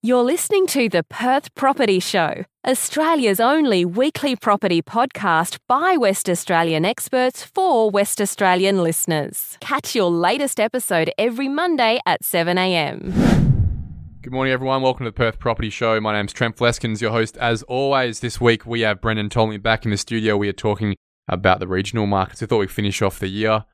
You're listening to the Perth Property Show, Australia's only weekly property podcast by West Australian experts for West Australian listeners. Catch your latest episode every Monday at 7am. Good morning, everyone. Welcome to the Perth Property Show. My name's Trent Fleskens, your host. As always, this week we have Brendon Ptolomey back in the studio. We are talking about the regional markets. We thought we'd finish off the year.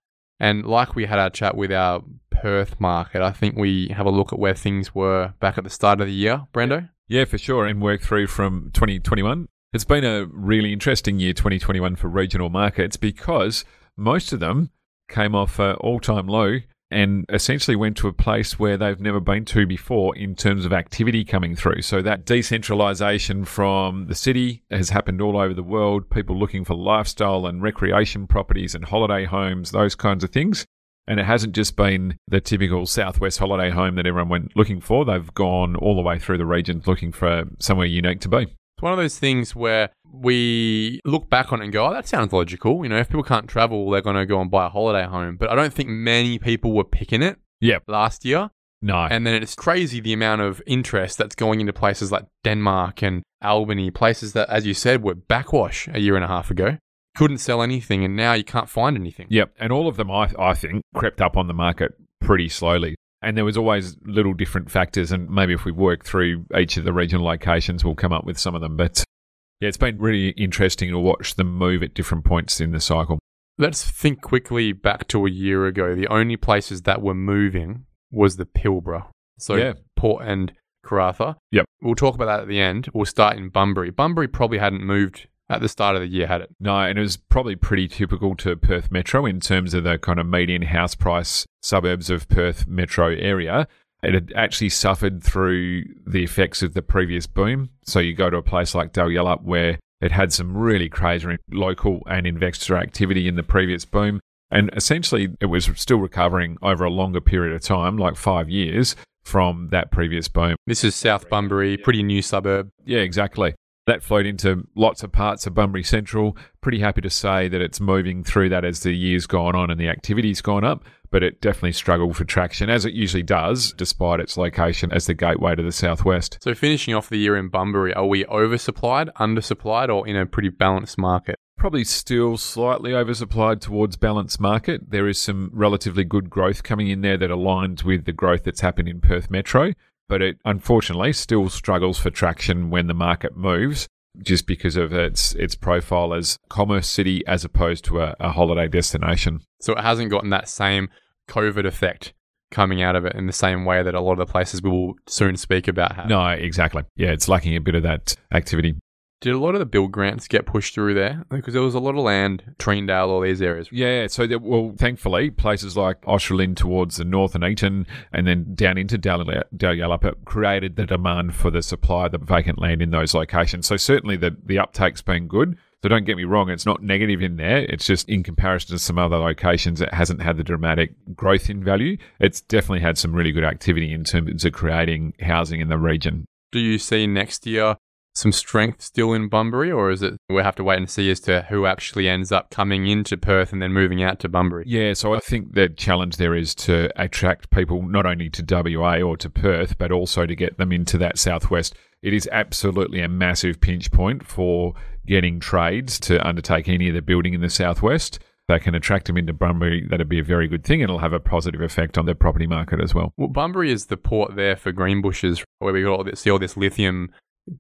And like we had our chat with our Perth market, I think we have a look at where things were back at the start of the year. Brendo? Yeah, for sure. And work through from 2021. It's been a really interesting year, 2021, for regional markets because most of them came off an all time low and essentially went to a place where they've never been to before in terms of activity coming through. So that decentralization from the city has happened all over the world, people looking for lifestyle and recreation properties and holiday homes, those kinds of things. And it hasn't just been the typical Southwest holiday home that everyone went looking for. They've gone all the way through the region looking for somewhere unique to be. It's one of those things where we look back on it and go, oh, that sounds logical. You know, if people can't travel, they're going to go and buy a holiday home. But I don't think many people were picking it Yep. last year. No. And then it's crazy the amount of interest that's going into places like Denmark and Albany, places that, as you said, were backwash a year and a half ago. Couldn't sell anything, and now you can't find anything. Yep, and all of them, I, I think, crept up on the market pretty slowly. And there was always little different factors, and maybe if we work through each of the regional locations, we'll come up with some of them. But yeah, it's been really interesting to watch them move at different points in the cycle. Let's think quickly back to a year ago. The only places that were moving was the Pilbara. So Yeah. Port and Karratha. Yep. We'll talk about that at the end. We'll start in Bunbury. Bunbury probably hadn't moved at the start of the year, had it? No, and it was probably pretty typical to Perth Metro in terms of the kind of median house price suburbs of Perth Metro area. It had actually suffered through the effects of the previous boom. So you go to a place like Dalyellup where it had some really crazy local and investor activity in the previous boom. And essentially, it was still recovering over a longer period of time, like five years from that previous boom. This is South Bunbury, pretty new suburb. Yeah, exactly. That flowed into lots of parts of Bunbury Central. Pretty happy to say that it's moving through that as the year's gone on and the activity's gone up, but it definitely struggled for traction, as it usually does, despite its location as the gateway to the southwest. So finishing off the year in Bunbury, are we oversupplied, undersupplied, or in a pretty balanced market? Probably still slightly oversupplied towards balanced market. There is some relatively good growth coming in there that aligns with the growth that's happened in Perth Metro, but it unfortunately still struggles for traction when the market moves. Just because of its its profile as commerce city as opposed to a, a holiday destination. So it hasn't gotten that same COVID effect coming out of it in the same way that a lot of the places we will soon speak about have. No, exactly. Yeah, it's lacking a bit of that activity. Did a lot of the build grants get pushed through there? Because there was a lot of land, Treendale, all these areas. Yeah, so there, well, thankfully, places like Australind towards the north and Eaton, and then down into Dalyellup, it created the demand for the supply of the vacant land in those locations. So certainly the the uptake's been good. So don't get me wrong, it's not negative in there. It's just in comparison to some other locations, it hasn't had the dramatic growth in value. It's definitely had some really good activity in terms of creating housing in the region. Do you see next year some strength still in Bunbury, or is it we'll have to wait and see as to who actually ends up coming into Perth and then moving out to Bunbury? Yeah, so I think the challenge there is to attract people not only to WA or to Perth, but also to get them into that southwest. It is absolutely a massive pinch point for getting trades to undertake any of the building in the southwest. They can attract them into Bunbury. That'd be a very good thing. It'll have a positive effect on the property market as well. Well, Bunbury is the port there for Greenbushes, where we got all this, see all this lithium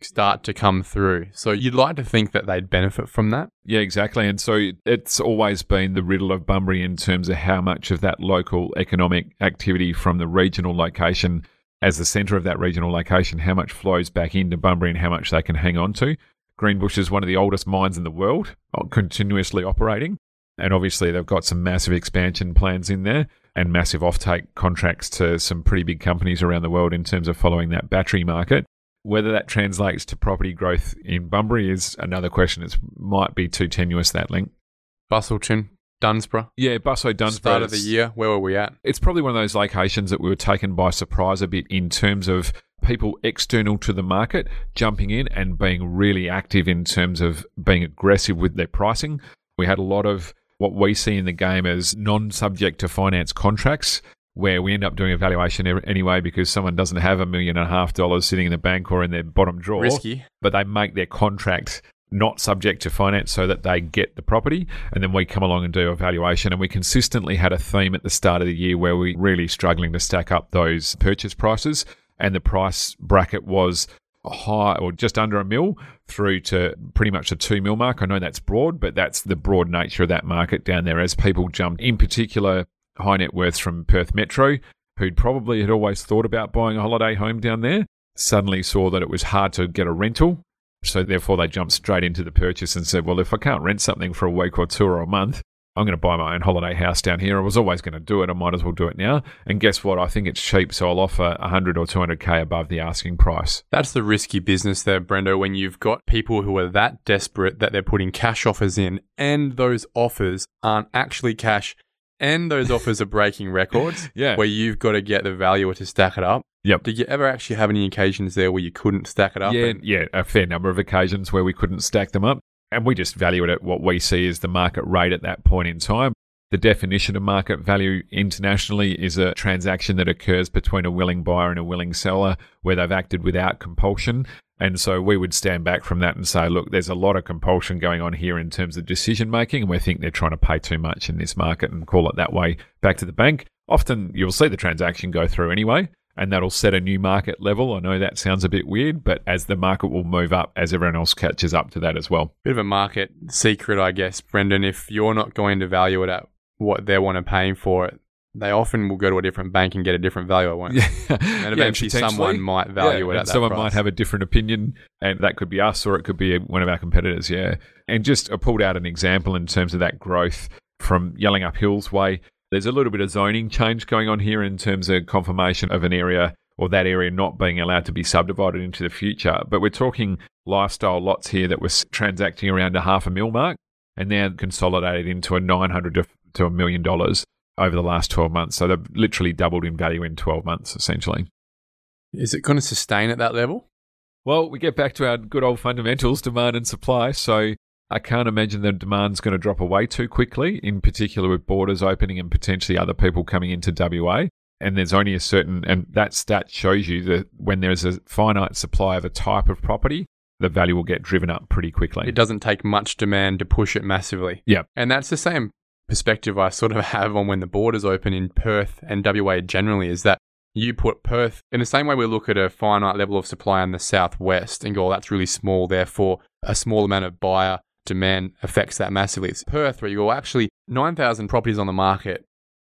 start to come through. So you'd like to think that they'd benefit from that. Yeah, exactly. And so it's always been the riddle of Bunbury in terms of how much of that local economic activity from the regional location, as the centre of that regional location, how much flows back into Bunbury and how much they can hang on to. Greenbush is one of the oldest mines in the world, uh, continuously operating. And obviously, they've got some massive expansion plans in there and massive offtake contracts to some pretty big companies around the world in terms of following that battery market. Whether that translates to property growth in Bunbury is another question. It might be too tenuous, that link. Busselton, Dunsborough. Yeah, Busso Dunsborough. Start of the year, where were we at? It's probably one of those locations that we were taken by surprise a bit in terms of people external to the market jumping in and being really active in terms of being aggressive with their pricing. We had a lot of what we see in the game as non subject to finance contracts where we end up doing a valuation anyway because someone doesn't have a million and a half dollars sitting in the bank or in their bottom drawer. Risky. But they make their contract not subject to finance so that they get the property. And then we come along and do a valuation. And we consistently had a theme at the start of the year where we're really struggling to stack up those purchase prices. And the price bracket was high or just under a mil through to pretty much a two mil mark. I know that's broad, but that's the broad nature of that market down there as people jumped, in particular, high net worths from Perth Metro, who'd probably had always thought about buying a holiday home down there, suddenly saw that it was hard to get a rental. So therefore, they jumped straight into the purchase and said, well, if I can't rent something for a week or two or a month, I'm going to buy my own holiday house down here. I was always going to do it. I might as well do it now. And guess what? I think it's cheap, so I'll offer 100 or 200k above the asking price. That's the risky business there, Brendo, when you've got people who are that desperate that they're putting cash offers in and those offers aren't actually cash and those offers are breaking records Yeah. where you've got to get the valuer to stack it up. Yep. Did you ever actually have any occasions there where you couldn't stack it up? Yeah, And- yeah, a fair number of occasions where we couldn't stack them up. And we just value it at what we see as the market rate at that point in time. The definition of market value internationally is a transaction that occurs between a willing buyer and a willing seller where they've acted without compulsion. And so we would stand back from that and say, look, there's a lot of compulsion going on here in terms of decision making, and we think they're trying to pay too much in this market and call it that way back to the bank. Often you'll see the transaction go through anyway, and that'll set a new market level. I know that sounds a bit weird, but as the market will move up as everyone else catches up to that as well. Bit of a market secret, I guess, Brendon. If you're not going to value it at what they want to pay for it, they often will go to a different bank and get a different value, won't they? And eventually someone might value it at that someone price. might have a different opinion, and that could be us or it could be one of our competitors. Yeah, and just I pulled out an example in terms of that growth from Yallingup Hills Way. There's a little bit of zoning change going on here in terms of confirmation of an area or that area not being allowed to be subdivided into the future. But we're talking lifestyle lots here that were transacting around a half a mil mark and now consolidated into a 900 to, to a million dollars over the last 12 months. So they've literally doubled in value in 12 months, essentially. Is it going to sustain at that level? Well, we get back to our good old fundamentals, demand and supply. So I can't imagine the demand's going to drop away too quickly, in particular with borders opening and potentially other people coming into WA. And there's only a certain, and that stat shows you that when there's a finite supply of a type of property, the value will get driven up pretty quickly. It doesn't take much demand to push it massively. Yeah. And that's the same perspective I sort of have on when the borders open in Perth and WA generally is that you put Perth in the same way we look at a finite level of supply in the southwest and go, oh, that's really small, therefore a small amount of buyer demand affects that massively. It's Perth where you go, actually, 9,000 properties on the market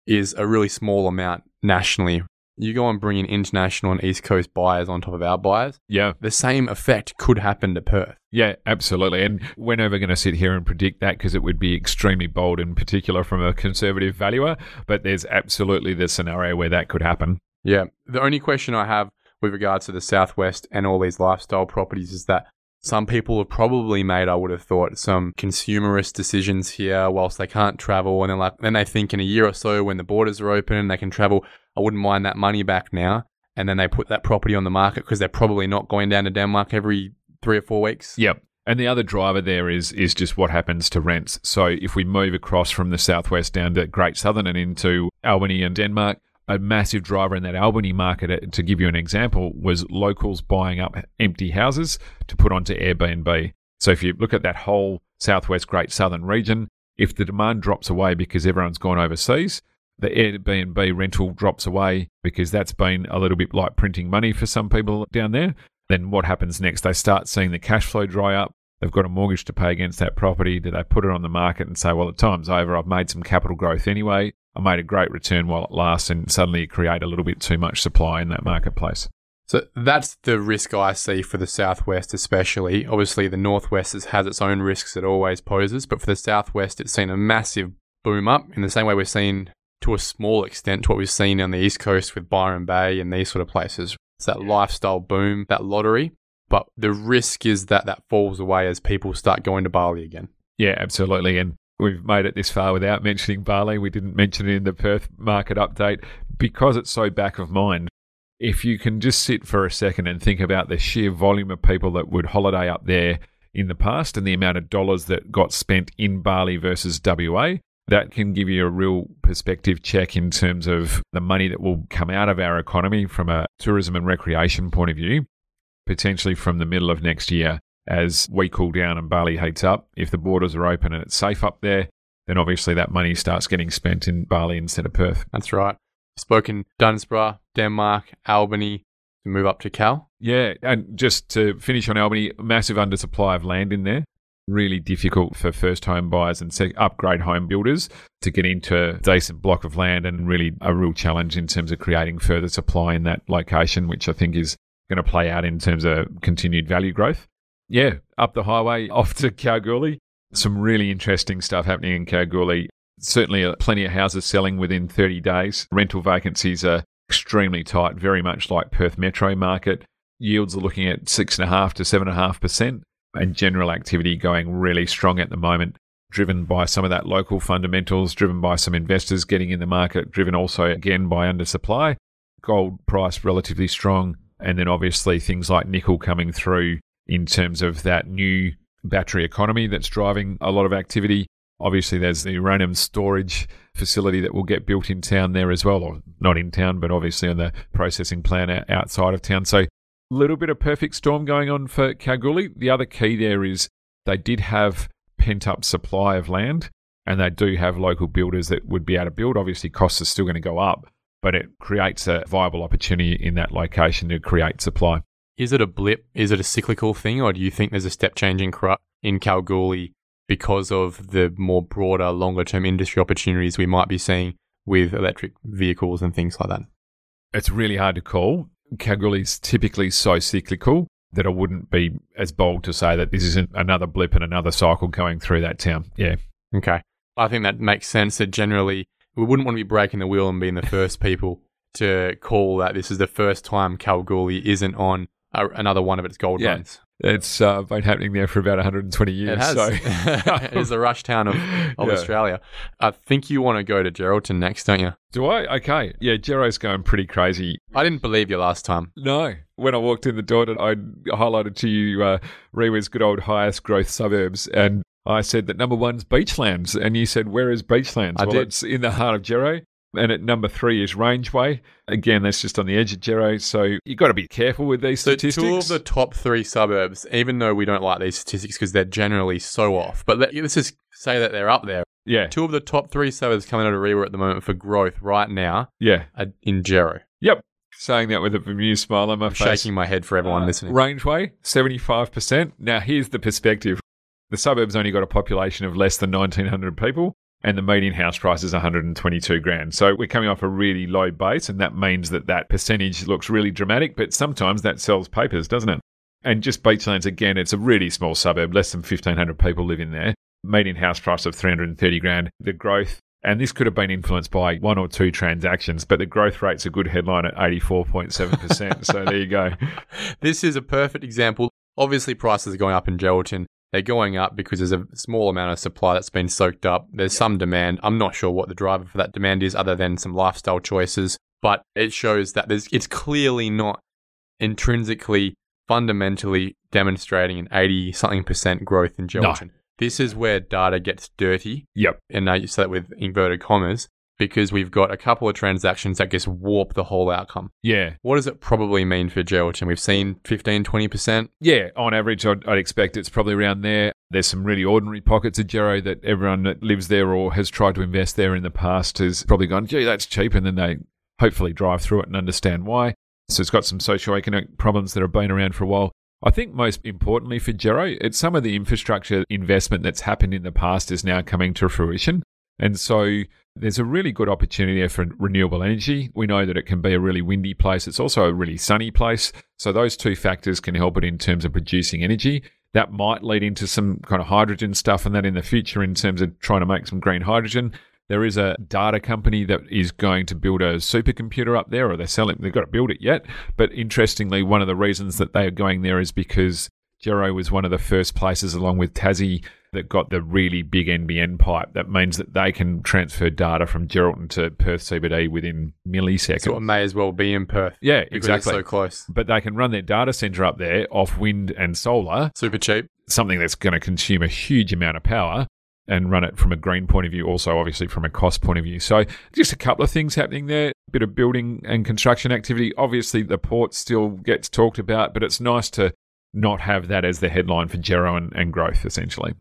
is a really small amount nationally. You go and bring in international and East Coast buyers on top of our buyers, yeah. the same effect could happen to Perth. Yeah, absolutely. And we're never going to sit here and predict that because it would be extremely bold, in particular from a conservative valuer. But there's absolutely the scenario where that could happen. Yeah. The only question I have with regards to the Southwest and all these lifestyle properties is that some people have probably made, I would have thought, some consumerist decisions here whilst they can't travel. And then, like, then they think in a year or so when the borders are open and they can travel, I wouldn't mind that money back now. And then they put that property on the market because they're probably not going down to Denmark every three or four weeks. Yep. And the other driver there is is just what happens to rents. So if we move across from the southwest down to Great Southern and into Albany and Denmark, a massive driver in that Albany market, uh, to give you an example, was locals buying up empty houses to put onto Airbnb. So if you look at that whole southwest Great Southern region, if the demand drops away because everyone's gone overseas, the Airbnb rental drops away because that's been a little bit like printing money for some people down there. Then what happens next? They start seeing the cash flow dry up. They've got a mortgage to pay against that property. Do they put it on the market and say, well, the time's over. I've made some capital growth anyway. I made a great return while it lasts, and suddenly you create a little bit too much supply in that marketplace. So that's the risk I see for the Southwest, especially. Obviously, the Northwest has, its own risks it always poses, but for the Southwest, it's seen a massive boom up in the same way we've seen to a small extent to what we've seen on the East Coast with Byron Bay and these sort of places. It's that lifestyle boom, that lottery. But the risk is that that falls away as people start going to Bali again. Yeah, absolutely. And we've made it this far without mentioning Bali. We didn't mention it in the Perth market update because it's so back of mind. If you can just sit for a second and think about the sheer volume of people that would holiday up there in the past and the amount of dollars that got spent in Bali versus WA, that can give you a real perspective check in terms of the money that will come out of our economy from a tourism and recreation point of view, potentially from the middle of next year as we cool down and Bali heats up. If the borders are open and it's safe up there, then obviously that money starts getting spent in Bali instead of Perth. That's right. Spoken Dunsborough, Denmark, Albany to move up to Kal. Yeah, and just to finish on Albany, massive undersupply of land in there really difficult for first home buyers and upgrade home builders to get into a decent block of land and really a real challenge in terms of creating further supply in that location, which I think is going to play out in terms of continued value growth. Yeah, up the highway off to Kalgoorlie. Some really interesting stuff happening in Kalgoorlie. Certainly, uh, plenty of houses selling within 30 days. Rental vacancies are extremely tight, very much like Perth metro market. Yields are looking at 6.5 to 7.5% and general activity going really strong at the moment, driven by some of that local fundamentals, driven by some investors getting in the market, driven also again by undersupply. Gold price relatively strong, and then obviously things like nickel coming through in terms of that new battery economy that's driving a lot of activity. Obviously, there's the uranium storage facility that will get built in town there as well, or not in town, but obviously on the processing plant outside of town. So little bit of perfect storm going on for Kalgoorlie. The other key there is they did have pent up supply of land and they do have local builders that would be able to build. Obviously, costs are still going to go up, but it creates a viable opportunity in that location to create supply. Is it a blip? Is it a cyclical thing, or do you think there's a step change in, in Kalgoorlie because of the more broader, longer term industry opportunities we might be seeing with electric vehicles and things like that? It's really hard to call. Kalgoorlie's typically so cyclical that I wouldn't be as bold to say that this isn't another blip and another cycle going through that town. Yeah. Okay. I think that makes sense that generally we wouldn't want to be breaking the wheel and being the first people to call that this is the first time Kalgoorlie isn't on a, another one of its gold yeah. runs. It's uh, been happening there for about 120 years. It has. So. it is the rush town of, of yeah. Australia. I think you want to go to Geraldton next, don't you? Do I? Okay. Yeah, Gero's going pretty crazy. I didn't believe you last time. No. When I walked in the door, I highlighted to you uh, REIWA's good old highest growth suburbs. And I said that number one's Beachlands. And you said, where is Beachlands? I well, did. it's in the heart of Gero. And at number three is Rangeway. Again, that's just on the edge of Gero. So you've got to be careful with these so statistics. Two of the top three suburbs, even though we don't like these statistics because they're generally so off, but let, us just say that they're up there. Yeah. Two of the top three suburbs coming out of REIWA at the moment for growth right now yeah. are in Gero. Yep. Saying that with a bemused smile on my I'm face. Shaking my head for everyone uh, listening. Rangeway, 75%. Now, here's the perspective. The suburb's only got a population of less than 1,900 people and the median house price is 122 grand. So we're coming off a really low base, and that means that that percentage looks really dramatic, but sometimes that sells papers, doesn't it? And just Beachlands, again, it's a really small suburb, less than 1,500 people live in there. Median house price of 330 grand. The growth, and this could have been influenced by one or two transactions, but the growth rate's a good headline at 84.7%. so there you go. This is a perfect example. Obviously, prices are going up in Geraldton. They're going up because there's a small amount of supply that's been soaked up. There's some demand. I'm not sure what the driver for that demand is, other than some lifestyle choices. But it shows that there's, it's clearly not intrinsically, fundamentally demonstrating an 80 something percent growth in Geraldton. No. This is where data gets dirty. Yep. And I say that with inverted commas because we've got a couple of transactions that just warp the whole outcome. Yeah. What does it probably mean for Geraldton? We've seen 15, 20%. Yeah, on average, I'd, I'd, expect it's probably around there. There's some really ordinary pockets of Gero that everyone that lives there or has tried to invest there in the past has probably gone, gee, that's cheap. And then they hopefully drive through it and understand why. So it's got some socio-economic problems that have been around for a while. I think most importantly for Gero, it's some of the infrastructure investment that's happened in the past is now coming to fruition. And so there's a really good opportunity there for renewable energy. We know that it can be a really windy place. It's also a really sunny place. So those two factors can help it in terms of producing energy. That might lead into some kind of hydrogen stuff and that in the future in terms of trying to make some green hydrogen. There is a data company that is going to build a supercomputer up there, or they're selling, they've got to build it yet. But interestingly, one of the reasons that they are going there is because Gero was one of the first places, along with Tassie, that got the really big NBN pipe. That means that they can transfer data from Geraldton to Perth CBD within milliseconds. So it may as well be in Perth. Yeah, exactly. so close. But they can run their data center up there off wind and solar. Super cheap. Something that's going to consume a huge amount of power. and run it from a green point of view, also obviously from a cost point of view. So just a couple of things happening there. A bit of building and construction activity. Obviously, the port still gets talked about, but it's nice to not have that as the headline for Gero and, and growth, essentially.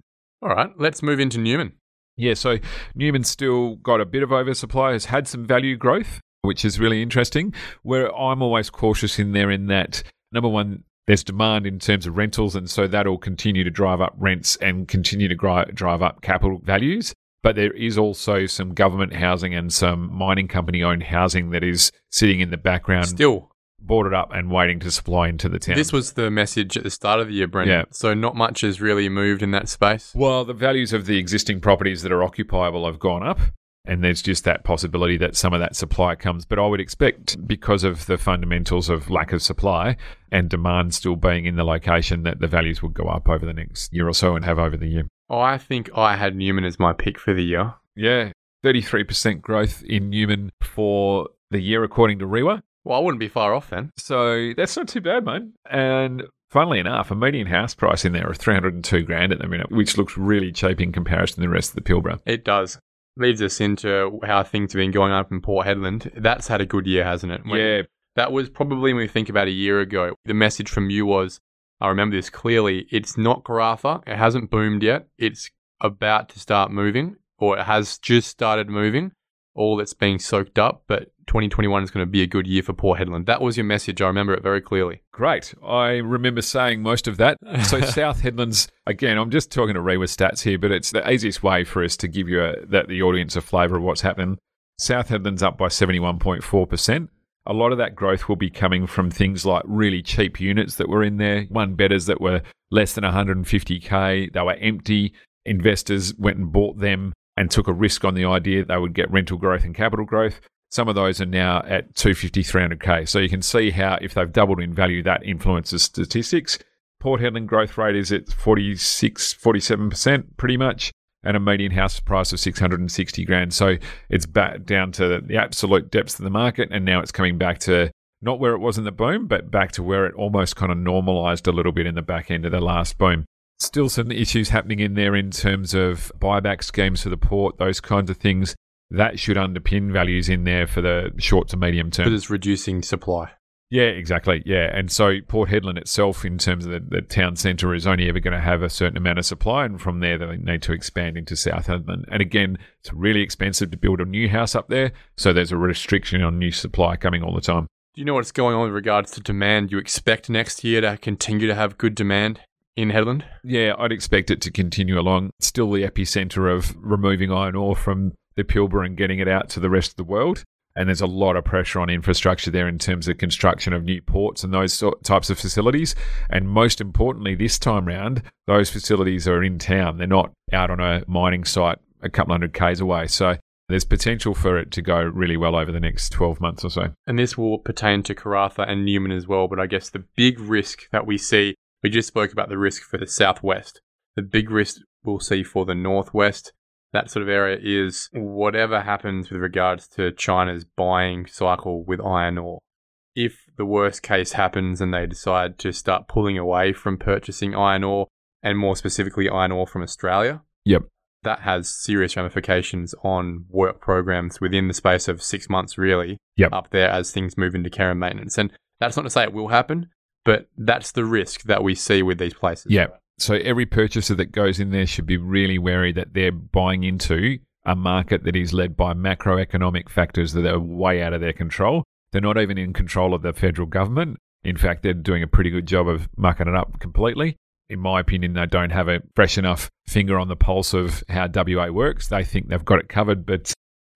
All right, let's move into Newman. Yeah, so Newman's still got a bit of oversupply, has had some value growth, which is really interesting. Where I'm always cautious in there, in that number one, there's demand in terms of rentals, and so that'll continue to drive up rents and continue to gri- drive up capital values. But there is also some government housing and some mining company owned housing that is sitting in the background, Still, boarded up and waiting to supply into the town. this was the message at the start of the year, Brendon. Yeah. So not much has really moved in that space. Well, the values of the existing properties that are occupiable have gone up. And there's just that possibility that some of that supply comes. But I would expect, because of the fundamentals of lack of supply and demand still being in the location, that the values would go up over the next year or so and have over the year. Oh, I think I had Newman as my pick for the year. Yeah, 33% growth in Newman for the year, according to REIWA. Well, I wouldn't be far off then. So that's not too bad, mate. And funnily enough, a median house price in there of 302 grand at the minute, which looks really cheap in comparison to the rest of the Pilbara. It does. Leads us into how things have been going up in Port Hedland. That's had a good year, hasn't it? When- Yeah, That was probably when we think about a year ago. The message from you was, I remember this clearly, it's not Karratha. It hasn't boomed yet. It's about to start moving, or it has just started moving. All that's being soaked up, but 2021 is going to be a good year for Port Hedland. That was your message. I remember it very clearly. Great. I remember saying most of that. So South Hedland's, again, I'm just talking to REIWA stats here, but it's the easiest way for us to give you a, that the audience a flavour of what's happening. South Hedland's up by 71.4%. A lot of that growth will be coming from things like really cheap units that were in there, one betters that were less than 150k. They were empty. Investors went and bought them and took a risk on the idea they would get rental growth and capital growth. Some of those are now at 250, 300k. So you can see how if they've doubled in value, that influences statistics. Port Hedland growth rate is at 46, 47% pretty much, and a median house price of 660 grand. So it's back down to the absolute depths of the market, and now it's coming back to not where it was in the boom, but back to where it almost kind of normalized a little bit in the back end of the last boom. Still some issues happening in there in terms of buyback schemes for the port, those kinds of things. That should underpin values in there for the short to medium term. But it's reducing supply. Yeah, exactly. Yeah. And so Port Hedland itself, in terms of the, the town centre, is only ever going to have a certain amount of supply. And from there, they need to expand into South Hedland. And again, it's really expensive to build a new house up there. So there's a restriction on new supply coming all the time. Do you know what's going on with regards to demand? Do you expect next year to continue to have good demand in Hedland? Yeah, I'd expect it to continue along. It's still the epicentre of removing iron ore from the Pilbara and getting it out to the rest of the world. And there's a lot of pressure on infrastructure there in terms of construction of new ports and those types of facilities. And most importantly, this time round, those facilities are in town. They're not out on a mining site a couple hundred k's away. So there's potential for it to go really well over the next 12 months or so. And this will pertain to Karratha and Newman as well. But I guess the big risk that we see, we just spoke about the risk for the southwest. The big risk we'll see for the northwest, that sort of area, is whatever happens with regards to China's buying cycle with iron ore. If the worst case happens and they decide to start pulling away from purchasing iron ore, and more specifically iron ore from Australia, Yep. that has serious ramifications on work programs within the space of six months, really, Yep. up there as things move into care and maintenance. And that's not to say it will happen, but that's the risk that we see with these places. Yeah. So every purchaser that goes in there should be really wary that they're buying into a market that is led by macroeconomic factors that are way out of their control. They're not even in control of the federal government. In fact, they're doing a pretty good job of mucking it up completely. In my opinion, they don't have a fresh enough finger on the pulse of how WA works. They think they've got it covered, but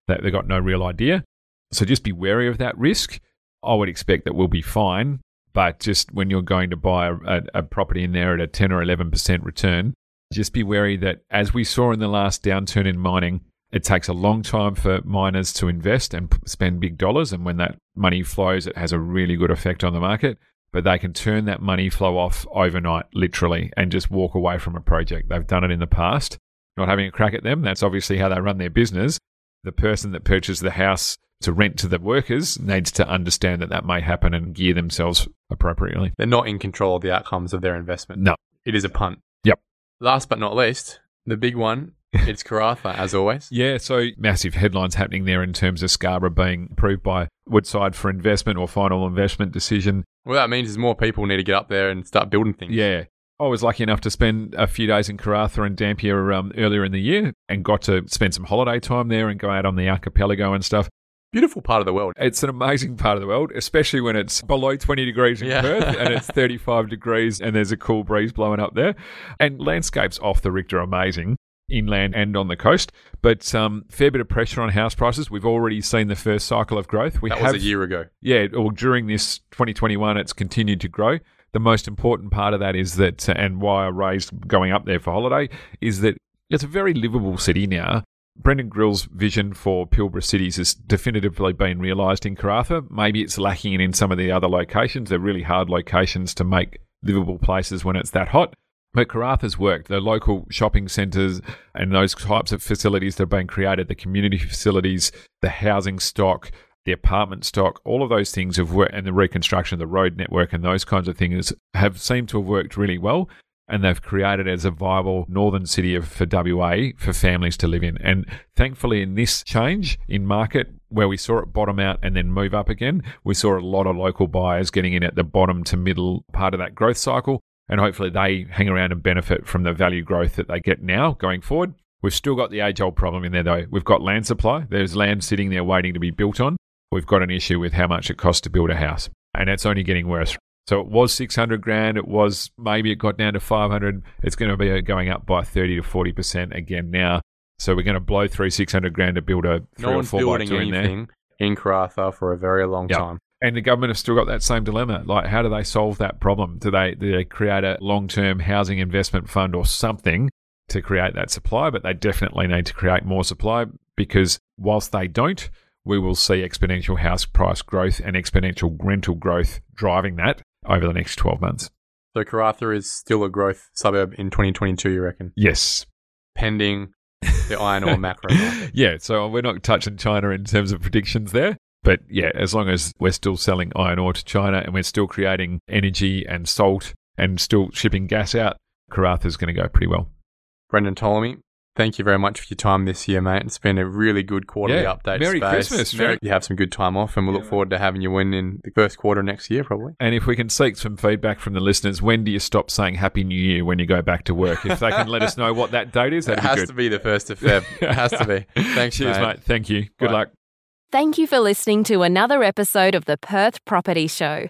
they- they've got no real idea. So just be wary of that risk. I would expect that we'll be fine, but just when you're going to buy a, a, property in there at a 10 or 11% return, just be wary that as we saw in the last downturn in mining, it takes a long time for miners to invest and spend big dollars. And when that money flows, it has a really good effect on the market. But they can turn that money flow off overnight, literally, and just walk away from a project. They've done it in the past. Not having a crack at them, that's obviously how they run their business. The person that purchased the house to rent to the workers needs to understand that that may happen and gear themselves appropriately. They're not in control of the outcomes of their investment. No. It is a punt. Yep. Last but not least, the big one It's Karratha, as always. Yeah, so massive headlines happening there in terms of Scarborough being approved by Woodside for investment or final investment decision. What that means is more people need to get up there and start building things. Yeah. I was lucky enough to spend a few days in Karratha and Dampier um, earlier in the year and got to spend some holiday time there and go out on the archipelago and stuff. Beautiful part of the world. It's an amazing part of the world, especially when it's below 20 degrees in Yeah. Perth and it's 35 degrees and there's a cool breeze blowing up there. And landscapes off the Richter are amazing, inland and on the coast. But um, fair bit of pressure on house prices. We've already seen the first cycle of growth. We that have was a year ago. yeah, or during this 2021, it's continued to grow. The most important part of that is that, and why I raised going up there for holiday, is that it's a very livable city now. Brendon Grylls' vision for Pilbara cities has definitively been realised in Karratha. Maybe it's lacking in some of the other locations. They're really hard locations to make livable places when it's that hot. But Karratha's worked. The local shopping centres and those types of facilities that have been created, the community facilities, the housing stock, the apartment stock, all of those things have worked, and the reconstruction of the road network and those kinds of things have seemed to have worked really well. And they've created as a viable northern city for WA for families to live in. And thankfully, in this change in market, where we saw it bottom out and then move up again, we saw a lot of local buyers getting in at the bottom to middle part of that growth cycle. And hopefully, they hang around and benefit from the value growth that they get now going forward. We've still got the age old problem in there, though. We've got land supply. There's land sitting there waiting to be built on. We've got an issue with how much it costs to build a house, and it's only getting worse. So it was 600 grand. It was maybe it got down to 500. It's going to be uh, going up by 30 to 40 percent again now. So we're going to blow through 600 grand to build a three No or four by building two in there. anything in Karratha for a very long Yeah. time. And the government have still got that same dilemma. Like, how do they solve that problem? Do they, do they create a long term housing investment fund or something to create that supply? But they definitely need to create more supply because whilst they don't, we will see exponential house price growth and exponential rental growth driving that over the next 12 months. So Karratha is still a growth suburb in 2022, you reckon? Yes. Pending the iron ore macro market. Yeah. So we're not touching China in terms of predictions there. But yeah, as long as we're still selling iron ore to China and we're still creating energy and salt and still shipping gas out, Karratha is going to go pretty well. Brendon Ptolomey, thank you very much for your time this year, mate. It's been a really good quarterly Yeah. update. Merry space. Christmas, Merry- You have some good time off, and we'll look forward to having you win in the first quarter next year, probably. And if we can seek some feedback from the listeners, when do you stop saying Happy New Year when you go back to work? If they can let us know what that date is, It that'd be has good. to be the first of Feb. It has to be. Thanks, Cheers, mate. mate. Thank you. Good Bye. luck. Thank you for listening to another episode of the Perth Property Show.